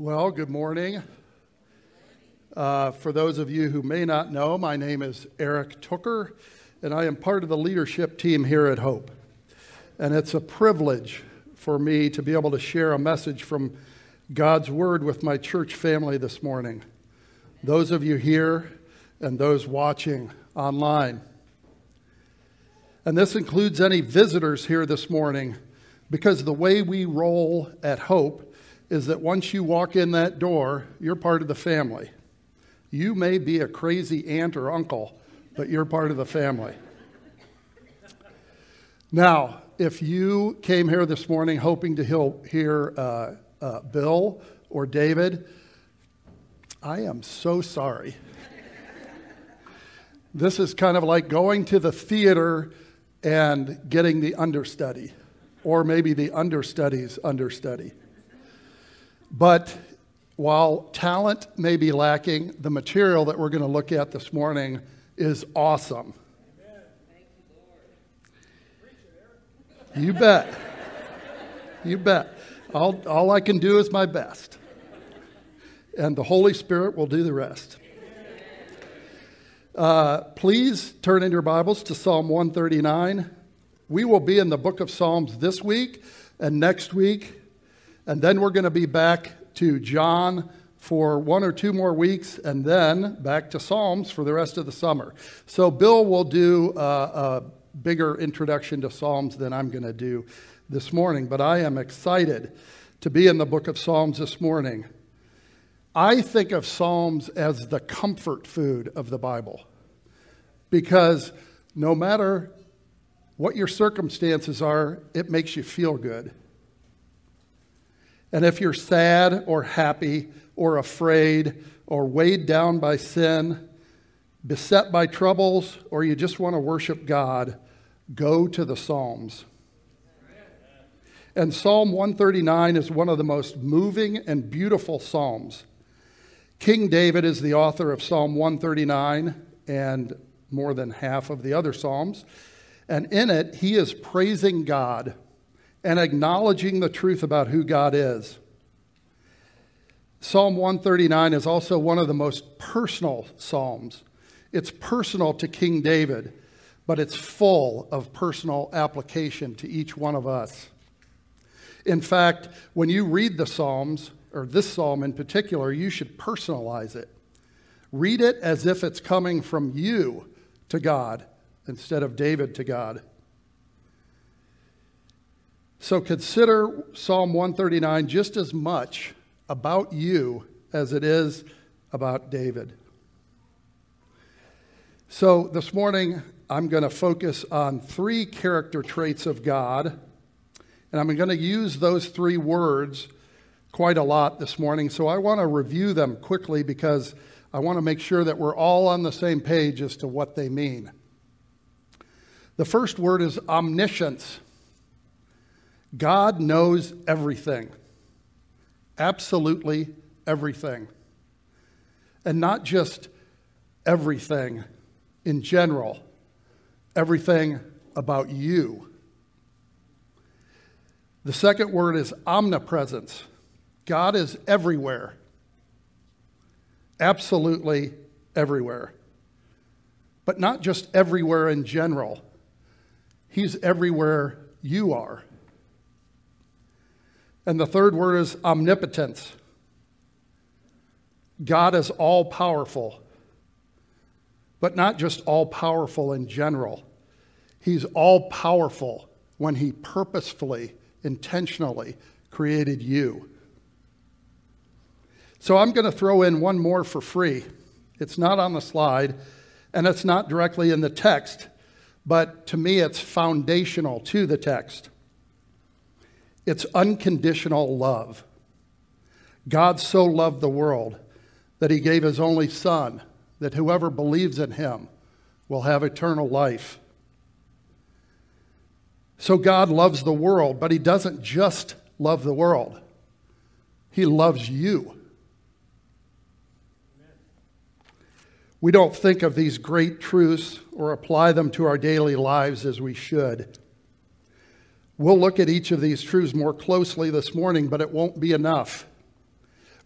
Well, good morning. Uh, for those of you who may not know, my name is Eric Tooker, and I am part of the leadership team here at Hope. And it's a privilege for me to be able to share a message from God's Word with my church family this morning. Those of you here and those watching online. And this includes any visitors here this morning, because the way we roll at Hope is that once you walk in that door, you're part of the family. You may be a crazy aunt or uncle, but you're part of the family. Now, if you came here this morning hoping to hear uh, uh, Bill or David, I am so sorry. this is kind of like going to the theater and getting the understudy, or maybe the understudy's understudy. But while talent may be lacking, the material that we're going to look at this morning is awesome. You bet. You bet. All, all I can do is my best. And the Holy Spirit will do the rest. Uh, please turn in your Bibles to Psalm 139. We will be in the book of Psalms this week and next week and then we're going to be back to John for one or two more weeks, and then back to Psalms for the rest of the summer. So, Bill will do a, a bigger introduction to Psalms than I'm going to do this morning, but I am excited to be in the book of Psalms this morning. I think of Psalms as the comfort food of the Bible because no matter what your circumstances are, it makes you feel good. And if you're sad or happy or afraid or weighed down by sin, beset by troubles, or you just want to worship God, go to the Psalms. And Psalm 139 is one of the most moving and beautiful Psalms. King David is the author of Psalm 139 and more than half of the other Psalms. And in it, he is praising God and acknowledging the truth about who God is. Psalm 139 is also one of the most personal Psalms. It's personal to King David, but it's full of personal application to each one of us. In fact, when you read the Psalms, or this Psalm in particular, you should personalize it. Read it as if it's coming from you to God instead of David to God. So consider Psalm 139 just as much about you as it is about David. So this morning, I'm going to focus on three character traits of God. And I'm going to use those three words quite a lot this morning. So I want to review them quickly because I want to make sure that we're all on the same page as to what they mean. The first word is omniscience. God knows everything, absolutely everything. And not just everything in general, everything about you. The second word is omnipresence. God is everywhere, absolutely everywhere. But not just everywhere in general, He's everywhere you are. And the third word is omnipotence. God is all powerful, but not just all powerful in general. He's all powerful when He purposefully, intentionally created you. So I'm going to throw in one more for free. It's not on the slide, and it's not directly in the text, but to me, it's foundational to the text. It's unconditional love. God so loved the world that he gave his only Son, that whoever believes in him will have eternal life. So God loves the world, but he doesn't just love the world, he loves you. We don't think of these great truths or apply them to our daily lives as we should. We'll look at each of these truths more closely this morning, but it won't be enough.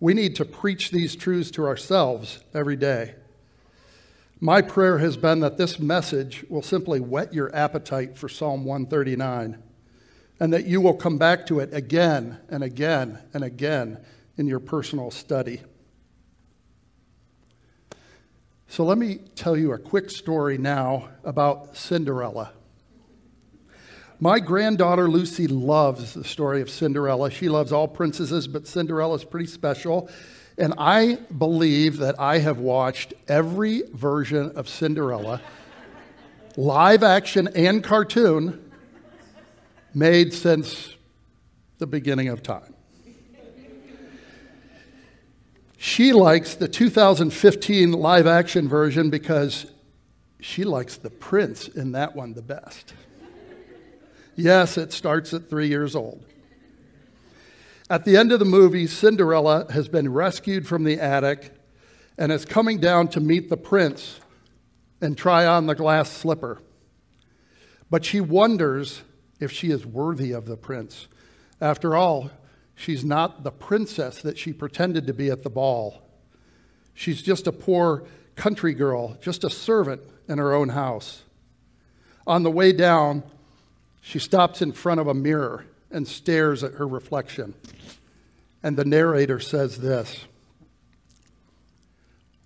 We need to preach these truths to ourselves every day. My prayer has been that this message will simply whet your appetite for Psalm 139 and that you will come back to it again and again and again in your personal study. So, let me tell you a quick story now about Cinderella. My granddaughter Lucy loves the story of Cinderella. She loves all princesses, but Cinderella is pretty special. And I believe that I have watched every version of Cinderella, live action and cartoon, made since the beginning of time. She likes the 2015 live action version because she likes the prince in that one the best. Yes, it starts at three years old. At the end of the movie, Cinderella has been rescued from the attic and is coming down to meet the prince and try on the glass slipper. But she wonders if she is worthy of the prince. After all, she's not the princess that she pretended to be at the ball. She's just a poor country girl, just a servant in her own house. On the way down, she stops in front of a mirror and stares at her reflection. And the narrator says this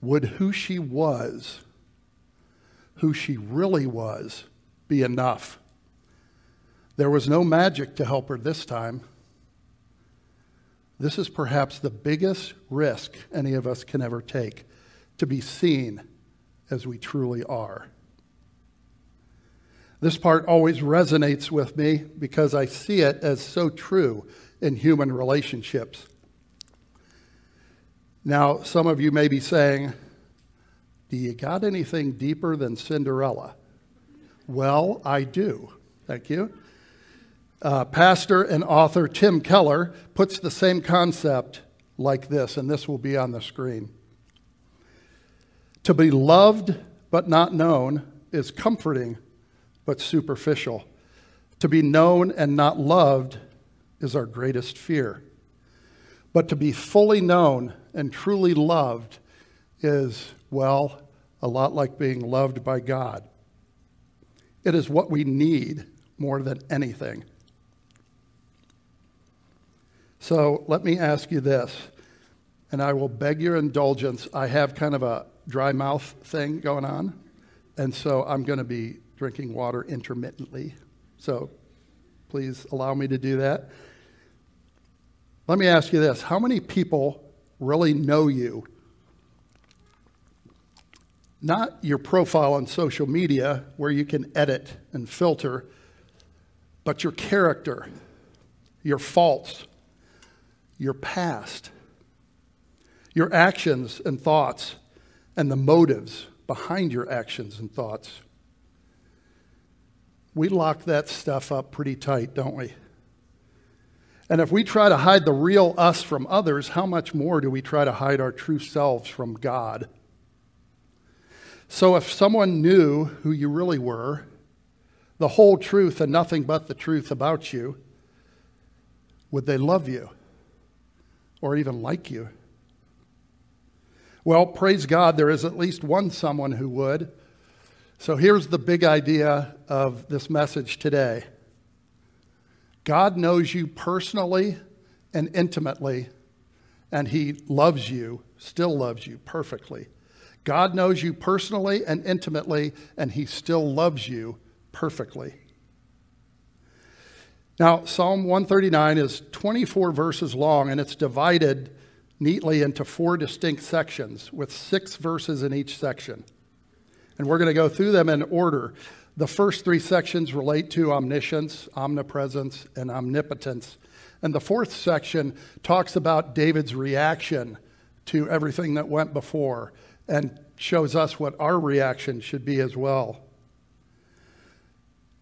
Would who she was, who she really was, be enough? There was no magic to help her this time. This is perhaps the biggest risk any of us can ever take to be seen as we truly are. This part always resonates with me because I see it as so true in human relationships. Now, some of you may be saying, Do you got anything deeper than Cinderella? Well, I do. Thank you uh, pastor and author Tim Keller puts the same concept like this, and this will be on the screen. To be loved but not known is comforting but superficial. To be known and not loved is our greatest fear. But to be fully known and truly loved is, well, a lot like being loved by God. It is what we need more than anything. So let me ask you this, and I will beg your indulgence. I have kind of a dry mouth thing going on, and so I'm going to be drinking water intermittently. So please allow me to do that. Let me ask you this How many people really know you? Not your profile on social media where you can edit and filter, but your character, your faults, your past, your actions and thoughts, and the motives behind your actions and thoughts. We lock that stuff up pretty tight, don't we? And if we try to hide the real us from others, how much more do we try to hide our true selves from God? So if someone knew who you really were, the whole truth and nothing but the truth about you, would they love you? or even like you? Well, praise God, there is at least one someone who would. So here's the big idea of this message today God knows you personally and intimately, and He loves you, still loves you perfectly. God knows you personally and intimately, and He still loves you perfectly. Now, Psalm 139 is 24 verses long, and it's divided neatly into four distinct sections with six verses in each section. And we're going to go through them in order. The first three sections relate to omniscience, omnipresence, and omnipotence. And the fourth section talks about David's reaction to everything that went before and shows us what our reaction should be as well.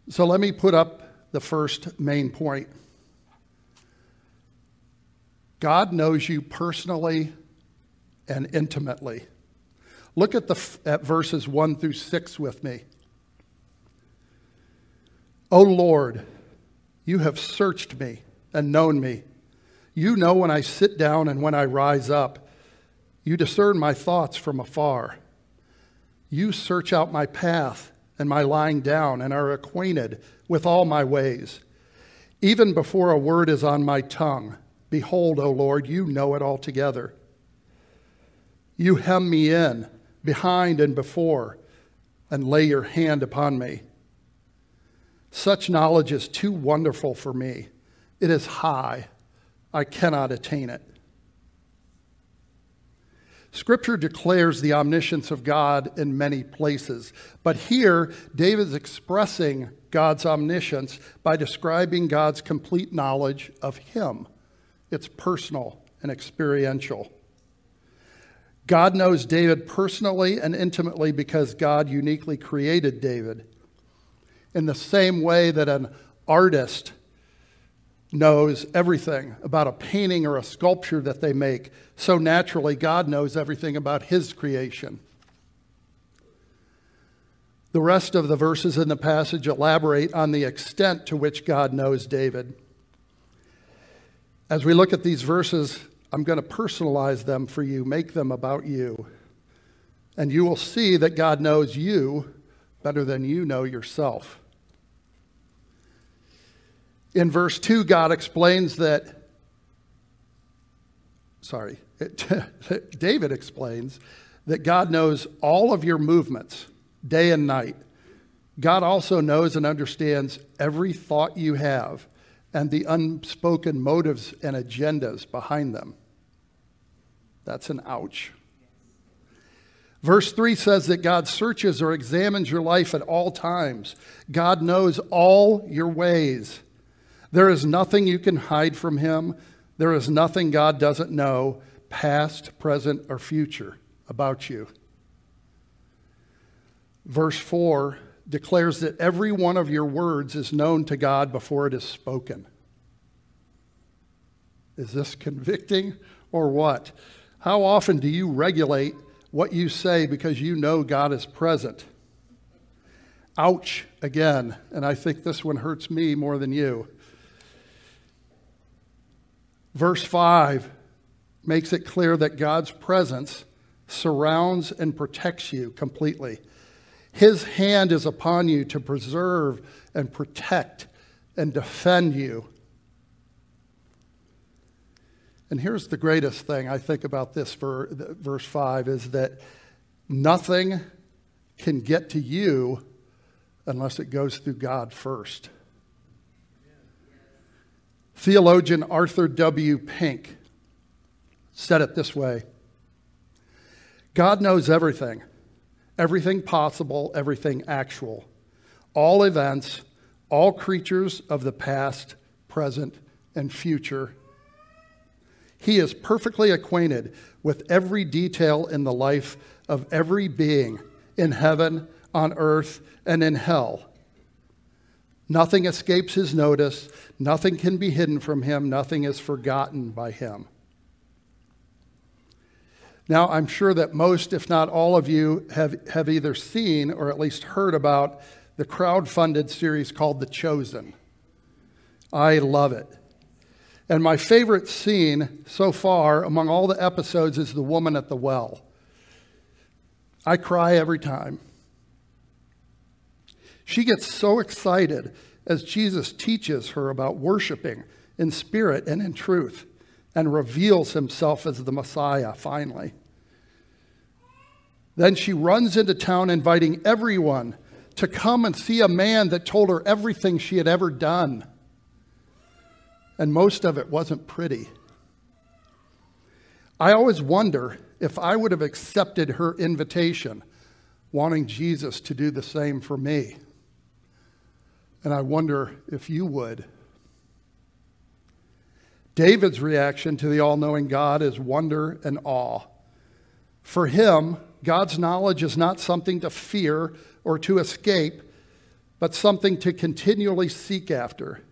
So let me put up the first main point. God knows you personally and intimately. Look at, the, at verses 1 through 6 with me. O Lord, you have searched me and known me. You know when I sit down and when I rise up. You discern my thoughts from afar. You search out my path and my lying down and are acquainted with all my ways. Even before a word is on my tongue, behold, O Lord, you know it altogether. You hem me in, behind and before, and lay your hand upon me. Such knowledge is too wonderful for me. It is high. I cannot attain it. Scripture declares the omniscience of God in many places, but here David is expressing God's omniscience by describing God's complete knowledge of Him. It's personal and experiential. God knows David personally and intimately because God uniquely created David. In the same way that an artist knows everything about a painting or a sculpture that they make, so naturally God knows everything about his creation. The rest of the verses in the passage elaborate on the extent to which God knows David. As we look at these verses, I'm going to personalize them for you, make them about you. And you will see that God knows you better than you know yourself. In verse 2, God explains that, sorry, it, David explains that God knows all of your movements day and night. God also knows and understands every thought you have and the unspoken motives and agendas behind them. That's an ouch. Verse 3 says that God searches or examines your life at all times. God knows all your ways. There is nothing you can hide from Him. There is nothing God doesn't know, past, present, or future, about you. Verse 4 declares that every one of your words is known to God before it is spoken. Is this convicting or what? How often do you regulate what you say because you know God is present? Ouch, again. And I think this one hurts me more than you. Verse 5 makes it clear that God's presence surrounds and protects you completely. His hand is upon you to preserve and protect and defend you and here's the greatest thing I think about this for verse 5 is that nothing can get to you unless it goes through God first. Theologian Arthur W. Pink said it this way God knows everything, everything possible, everything actual, all events, all creatures of the past, present, and future he is perfectly acquainted with every detail in the life of every being in heaven, on earth, and in hell. Nothing escapes his notice, nothing can be hidden from him, nothing is forgotten by him. Now, I'm sure that most, if not all of you, have, have either seen or at least heard about the crowd funded series called The Chosen. I love it. And my favorite scene so far among all the episodes is the woman at the well. I cry every time. She gets so excited as Jesus teaches her about worshiping in spirit and in truth and reveals himself as the Messiah finally. Then she runs into town inviting everyone to come and see a man that told her everything she had ever done and most of it wasn't pretty. I always wonder if I would have accepted her invitation, wanting Jesus to do the same for me. And I wonder if you would. David's reaction to the all knowing God is wonder and awe. For him, God's knowledge is not something to fear or to escape, but something to continually seek after.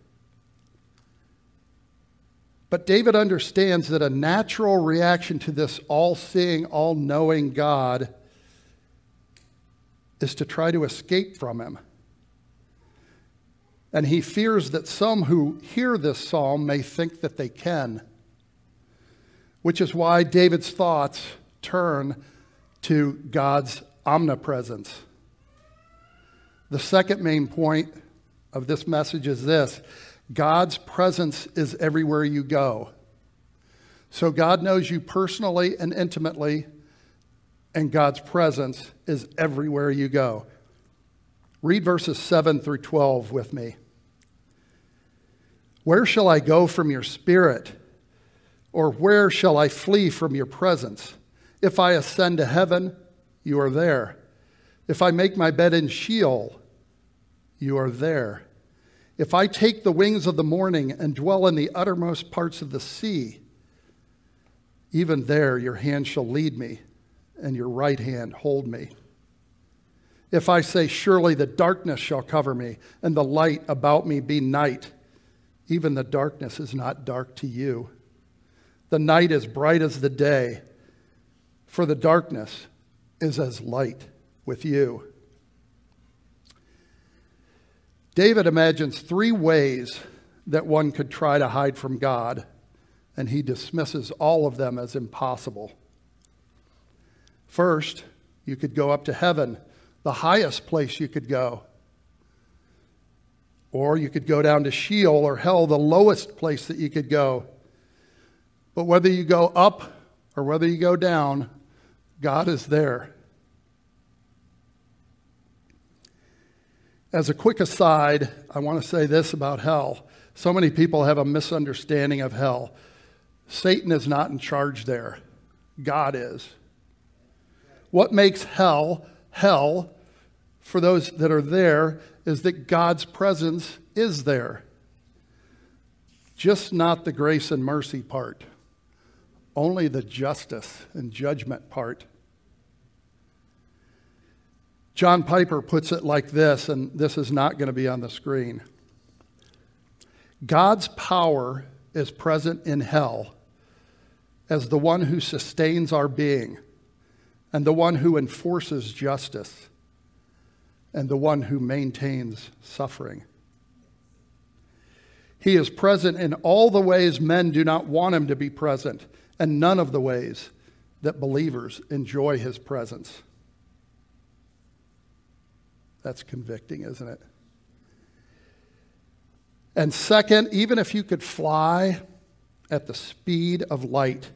But David understands that a natural reaction to this all seeing, all knowing God is to try to escape from him. And he fears that some who hear this psalm may think that they can. which is why David's thoughts turn to God's omnipresence. The second main point of this message is this God's presence is everywhere you go. So God knows you personally and intimately, and God's presence is everywhere you go. Read verses 7 through 12 with me. Where shall I go from your spirit? Or where shall I flee from your presence? If I ascend to heaven, you are there. If I make my bed in Sheol, you are there. If I take the wings of the morning and dwell in the uttermost parts of the sea, even there your hand shall lead me, and your right hand hold me. If I say, Surely the darkness shall cover me, and the light about me be night, even the darkness is not dark to you. The night is bright as the day, for the darkness is as light with you. David imagines three ways that one could try to hide from God, and he dismisses all of them as impossible. First, you could go up to heaven, the highest place you could go. Or you could go down to Sheol or hell, the lowest place that you could go. But whether you go up or whether you go down, God is there. As a quick aside, I want to say this about hell. So many people have a misunderstanding of hell. Satan is not in charge there, God is. What makes hell hell for those that are there is that God's presence is there. Just not the grace and mercy part, only the justice and judgment part. John Piper puts it like this, and this is not going to be on the screen God's power is present in hell as the one who sustains our being, and the one who enforces justice, and the one who maintains suffering. He is present in all the ways men do not want him to be present, and none of the ways that believers enjoy his presence. That's convicting, isn't it? And second, even if you could fly at the speed of light,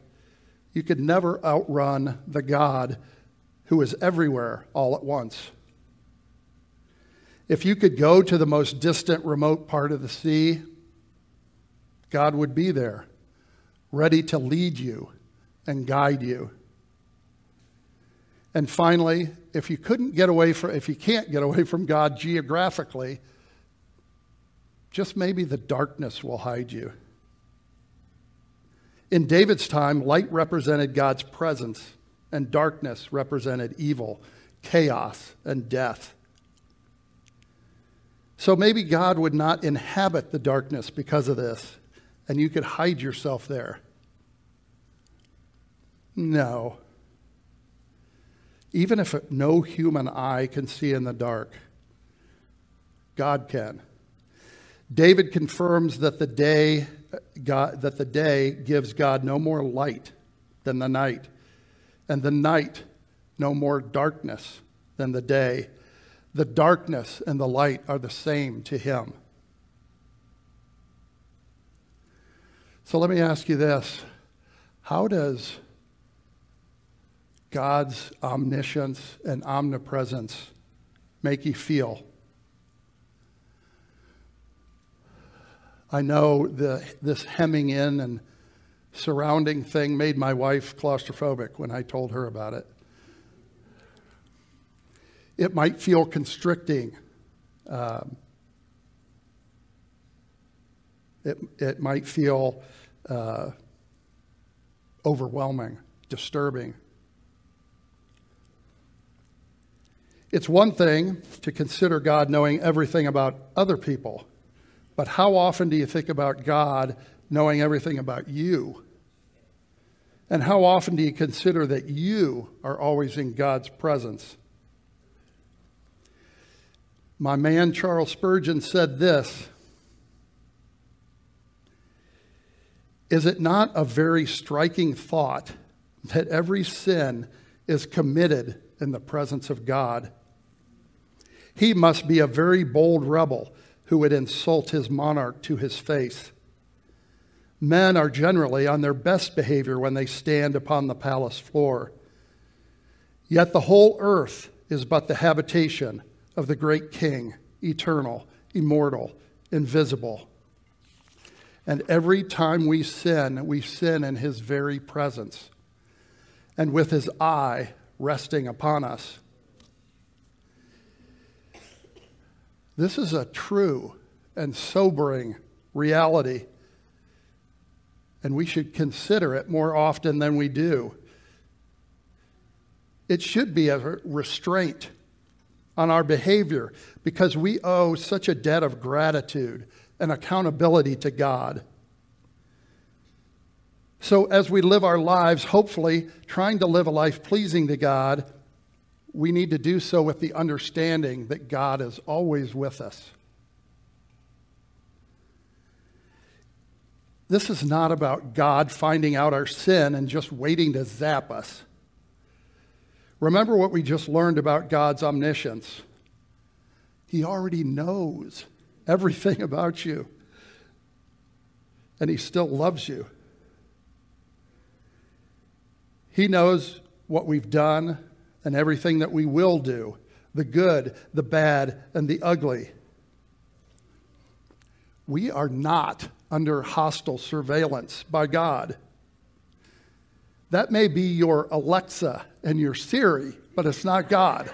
you could never outrun the God who is everywhere all at once. If you could go to the most distant, remote part of the sea, God would be there, ready to lead you and guide you. And finally, if you couldn't get away from, if you can't get away from God geographically, just maybe the darkness will hide you. In David's time, light represented God's presence, and darkness represented evil, chaos, and death. So maybe God would not inhabit the darkness because of this, and you could hide yourself there. No. Even if no human eye can see in the dark, God can. David confirms that the day God, that the day gives God no more light than the night, and the night no more darkness than the day. The darkness and the light are the same to him. So let me ask you this How does God's omniscience and omnipresence make you feel? I know the, this hemming in and surrounding thing made my wife claustrophobic when I told her about it. It might feel constricting. Um, it, it might feel uh, overwhelming, disturbing. It's one thing to consider God knowing everything about other people, but how often do you think about God knowing everything about you? And how often do you consider that you are always in God's presence? My man Charles Spurgeon said this Is it not a very striking thought that every sin is committed in the presence of God? He must be a very bold rebel who would insult his monarch to his face. Men are generally on their best behavior when they stand upon the palace floor. Yet the whole earth is but the habitation of the great King, eternal, immortal, invisible. And every time we sin, we sin in his very presence and with his eye resting upon us. This is a true and sobering reality, and we should consider it more often than we do. It should be a restraint on our behavior because we owe such a debt of gratitude and accountability to God. So, as we live our lives, hopefully trying to live a life pleasing to God, we need to do so with the understanding that God is always with us. This is not about God finding out our sin and just waiting to zap us. Remember what we just learned about God's omniscience. He already knows everything about you, and He still loves you. He knows what we've done and everything that we will do the good, the bad, and the ugly. We are not under hostile surveillance by God. That may be your Alexa and your Siri, but it's not God.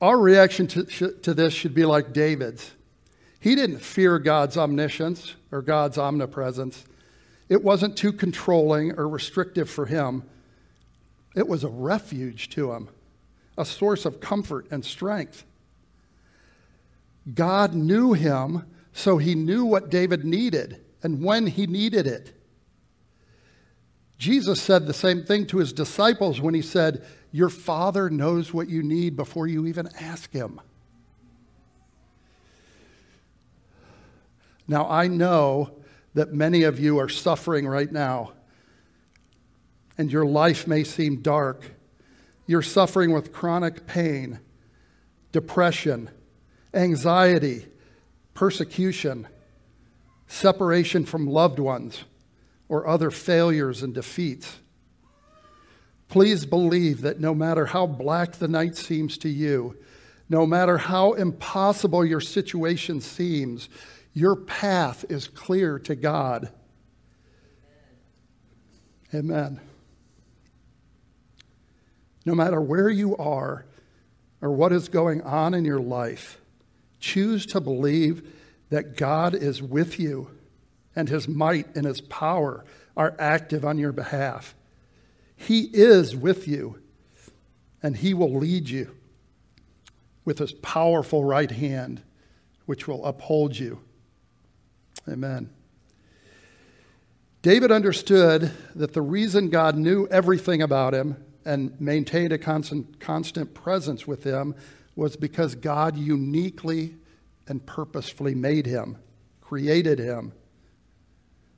Our reaction to, to this should be like David's. He didn't fear God's omniscience or God's omnipresence. It wasn't too controlling or restrictive for him. It was a refuge to him, a source of comfort and strength. God knew him so he knew what David needed and when he needed it. Jesus said the same thing to his disciples when he said, Your Father knows what you need before you even ask him. Now, I know that many of you are suffering right now, and your life may seem dark. You're suffering with chronic pain, depression, anxiety, persecution, separation from loved ones, or other failures and defeats. Please believe that no matter how black the night seems to you, no matter how impossible your situation seems, your path is clear to God. Amen. No matter where you are or what is going on in your life, choose to believe that God is with you and his might and his power are active on your behalf. He is with you and he will lead you with his powerful right hand, which will uphold you. Amen. David understood that the reason God knew everything about him and maintained a constant, constant presence with him was because God uniquely and purposefully made him, created him.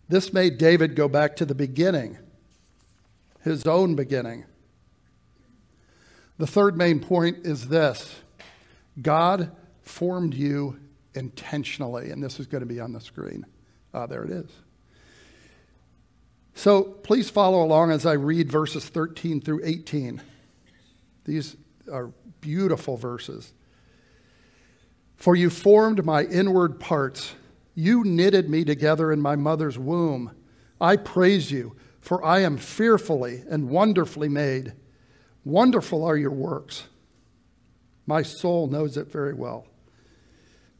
This made David go back to the beginning, his own beginning. The third main point is this God formed you intentionally, and this is going to be on the screen. Ah, there it is. So please follow along as I read verses 13 through 18. These are beautiful verses. For you formed my inward parts. You knitted me together in my mother's womb. I praise you, for I am fearfully and wonderfully made. Wonderful are your works. My soul knows it very well.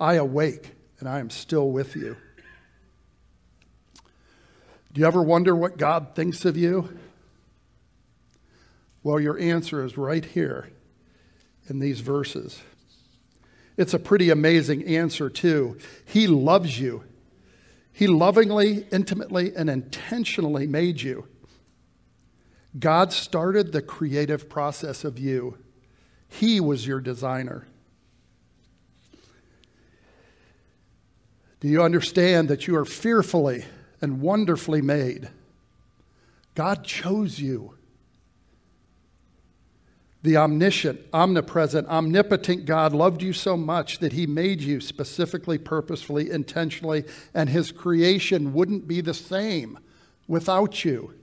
I awake and I am still with you. Do you ever wonder what God thinks of you? Well, your answer is right here in these verses. It's a pretty amazing answer, too. He loves you. He lovingly, intimately, and intentionally made you. God started the creative process of you. He was your designer. Do you understand that you are fearfully and wonderfully made? God chose you. The omniscient, omnipresent, omnipotent God loved you so much that he made you specifically, purposefully, intentionally, and his creation wouldn't be the same without you.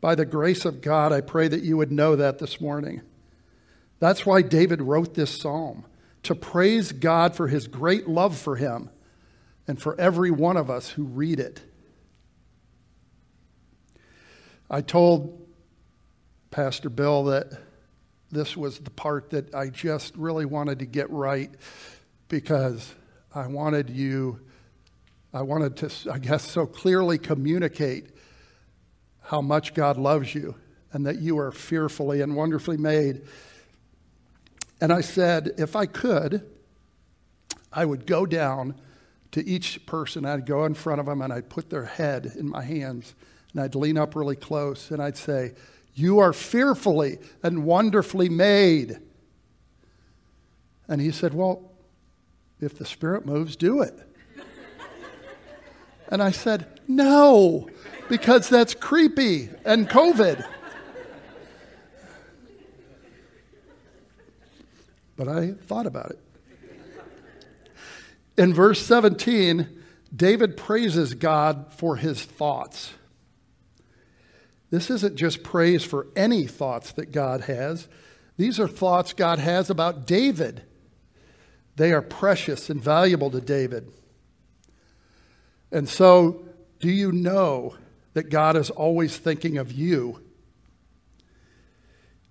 By the grace of God, I pray that you would know that this morning. That's why David wrote this psalm to praise God for his great love for him and for every one of us who read it. I told Pastor Bill that this was the part that I just really wanted to get right because I wanted you, I wanted to, I guess, so clearly communicate how much God loves you and that you are fearfully and wonderfully made. And I said, if I could, I would go down to each person. I'd go in front of them and I'd put their head in my hands and I'd lean up really close and I'd say, You are fearfully and wonderfully made. And he said, Well, if the Spirit moves, do it. and I said, No because that's creepy and COVID. But I thought about it. In verse 17, David praises God for his thoughts. This isn't just praise for any thoughts that God has, these are thoughts God has about David. They are precious and valuable to David. And so, do you know that God is always thinking of you.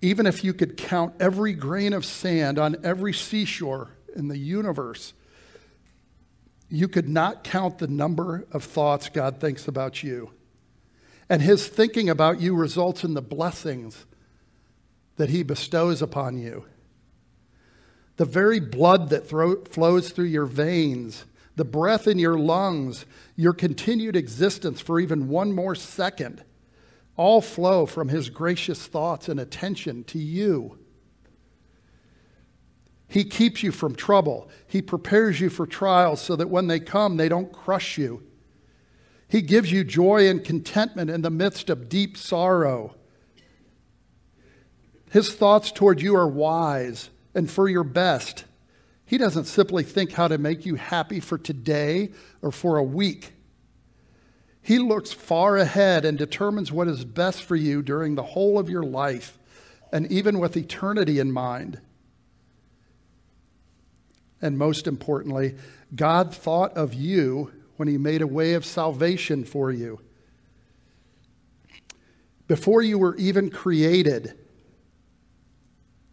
Even if you could count every grain of sand on every seashore in the universe, you could not count the number of thoughts God thinks about you. And his thinking about you results in the blessings that he bestows upon you. The very blood that thro- flows through your veins the breath in your lungs, your continued existence for even one more second, all flow from His gracious thoughts and attention to you. He keeps you from trouble. He prepares you for trials so that when they come, they don't crush you. He gives you joy and contentment in the midst of deep sorrow. His thoughts toward you are wise and for your best. He doesn't simply think how to make you happy for today or for a week. He looks far ahead and determines what is best for you during the whole of your life, and even with eternity in mind. And most importantly, God thought of you when He made a way of salvation for you. Before you were even created,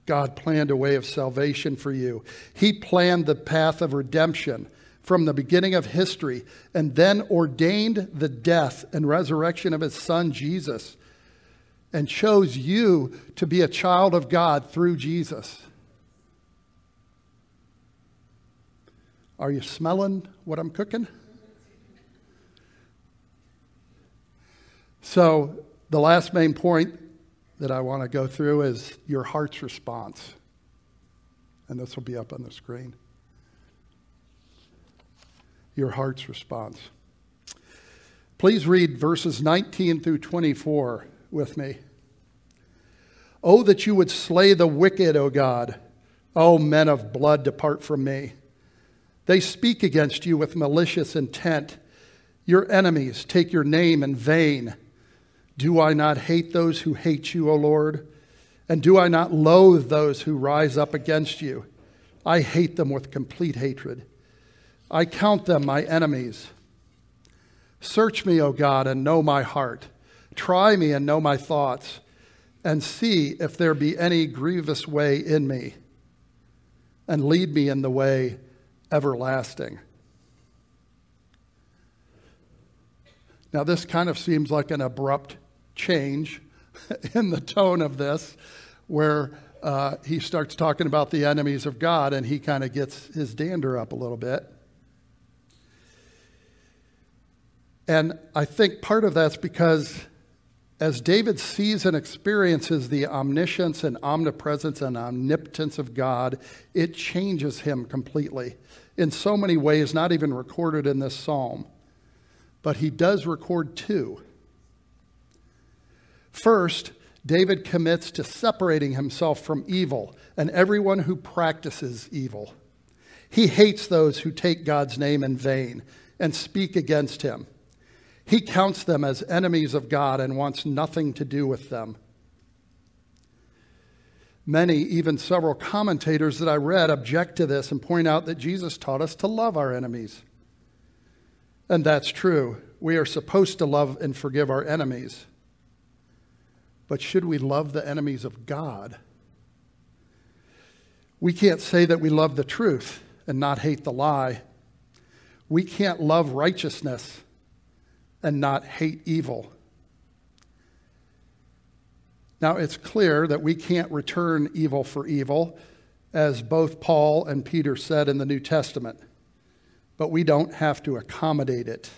God planned a way of salvation for you. He planned the path of redemption from the beginning of history and then ordained the death and resurrection of his son Jesus and chose you to be a child of God through Jesus. Are you smelling what I'm cooking? So, the last main point that I want to go through is your heart's response. And this will be up on the screen. Your heart's response. Please read verses 19 through 24 with me. Oh, that you would slay the wicked, O God. O men of blood, depart from me. They speak against you with malicious intent. Your enemies take your name in vain. Do I not hate those who hate you, O Lord? And do I not loathe those who rise up against you? I hate them with complete hatred. I count them my enemies. Search me, O God, and know my heart. Try me and know my thoughts, and see if there be any grievous way in me, and lead me in the way everlasting. Now, this kind of seems like an abrupt change in the tone of this, where uh, he starts talking about the enemies of God and he kind of gets his dander up a little bit. And I think part of that's because as David sees and experiences the omniscience and omnipresence and omnipotence of God, it changes him completely in so many ways, not even recorded in this psalm. But he does record two. First, David commits to separating himself from evil and everyone who practices evil. He hates those who take God's name in vain and speak against him. He counts them as enemies of God and wants nothing to do with them. Many, even several commentators that I read, object to this and point out that Jesus taught us to love our enemies. And that's true. We are supposed to love and forgive our enemies. But should we love the enemies of God? We can't say that we love the truth and not hate the lie. We can't love righteousness and not hate evil. Now, it's clear that we can't return evil for evil, as both Paul and Peter said in the New Testament, but we don't have to accommodate it.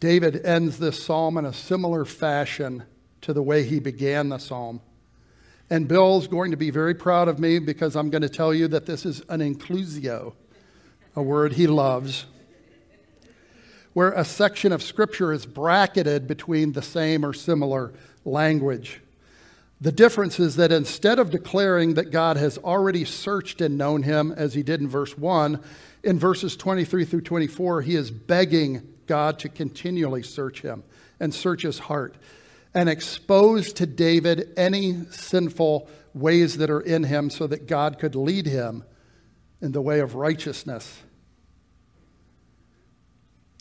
David ends this psalm in a similar fashion to the way he began the psalm. And Bill's going to be very proud of me because I'm going to tell you that this is an inclusio, a word he loves, where a section of Scripture is bracketed between the same or similar language. The difference is that instead of declaring that God has already searched and known him, as he did in verse 1, in verses 23 through 24, he is begging God to continually search him and search his heart and expose to David any sinful ways that are in him so that God could lead him in the way of righteousness.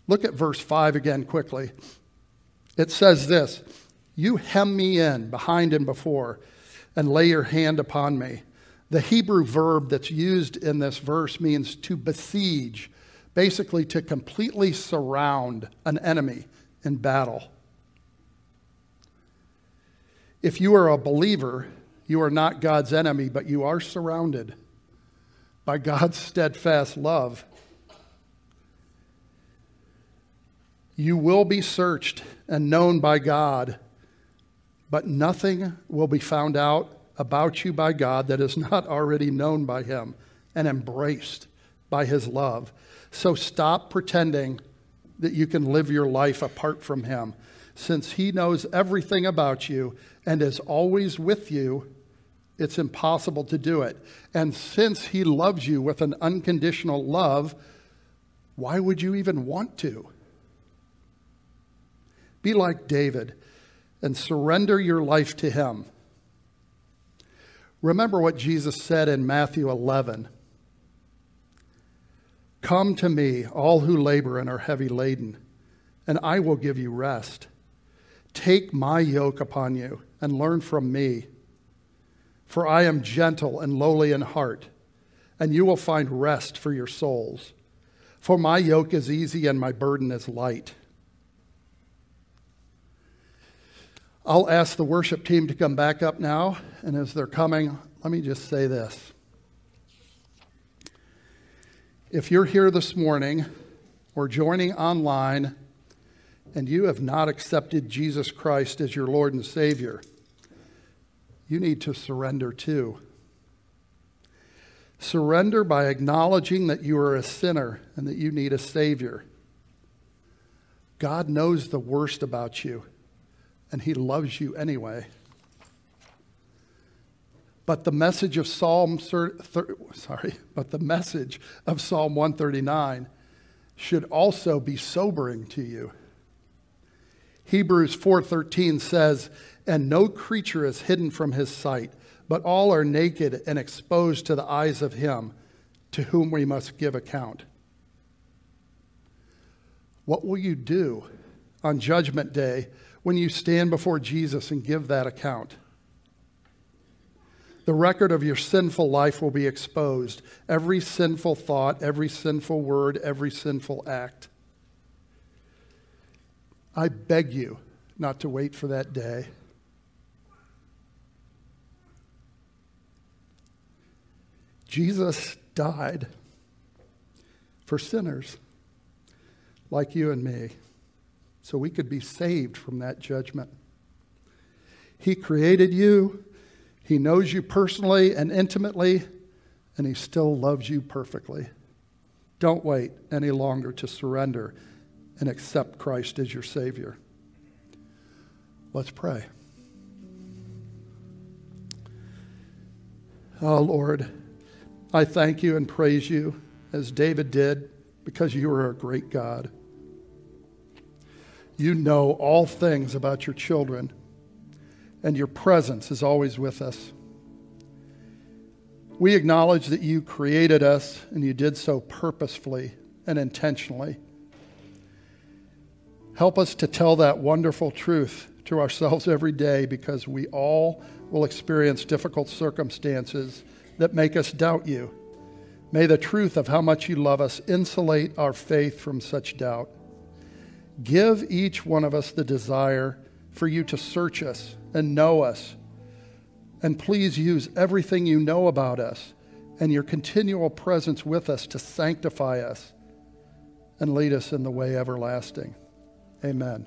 Look at verse 5 again quickly. It says this You hem me in behind and before, and lay your hand upon me. The Hebrew verb that's used in this verse means to besiege basically to completely surround an enemy in battle. If you are a believer, you are not God's enemy, but you are surrounded by God's steadfast love. You will be searched and known by God, but nothing will be found out about you by God that is not already known by Him and embraced by His love. So stop pretending that you can live your life apart from Him. Since He knows everything about you and is always with you, it's impossible to do it. And since He loves you with an unconditional love, why would you even want to? Be like David and surrender your life to Him. Remember what Jesus said in Matthew 11 Come to me, all who labor and are heavy laden, and I will give you rest. Take my yoke upon you and learn from me. For I am gentle and lowly in heart, and you will find rest for your souls. For my yoke is easy and my burden is light. I'll ask the worship team to come back up now, and as they're coming, let me just say this. If you're here this morning or joining online and you have not accepted Jesus Christ as your Lord and Savior, you need to surrender too. Surrender by acknowledging that you are a sinner and that you need a Savior. God knows the worst about you, and He loves you anyway. But the message of Psalm sorry, but the message of Psalm 139 should also be sobering to you. Hebrews 4:13 says, "And no creature is hidden from his sight, but all are naked and exposed to the eyes of him to whom we must give account." What will you do on judgment day when you stand before Jesus and give that account? The record of your sinful life will be exposed. Every sinful thought, every sinful word, every sinful act. I beg you not to wait for that day. Jesus died for sinners like you and me so we could be saved from that judgment. He created you, He knows you personally and intimately, and He still loves you perfectly. Don't wait any longer to surrender and accept Christ as your Savior. Let's pray. Oh, Lord, I thank you and praise you as David did because you are a great God. You know all things about your children, and your presence is always with us. We acknowledge that you created us and you did so purposefully and intentionally. Help us to tell that wonderful truth to ourselves every day because we all will experience difficult circumstances that make us doubt you. May the truth of how much you love us insulate our faith from such doubt. Give each one of us the desire for you to search us and know us. And please use everything you know about us and your continual presence with us to sanctify us and lead us in the way everlasting. Amen.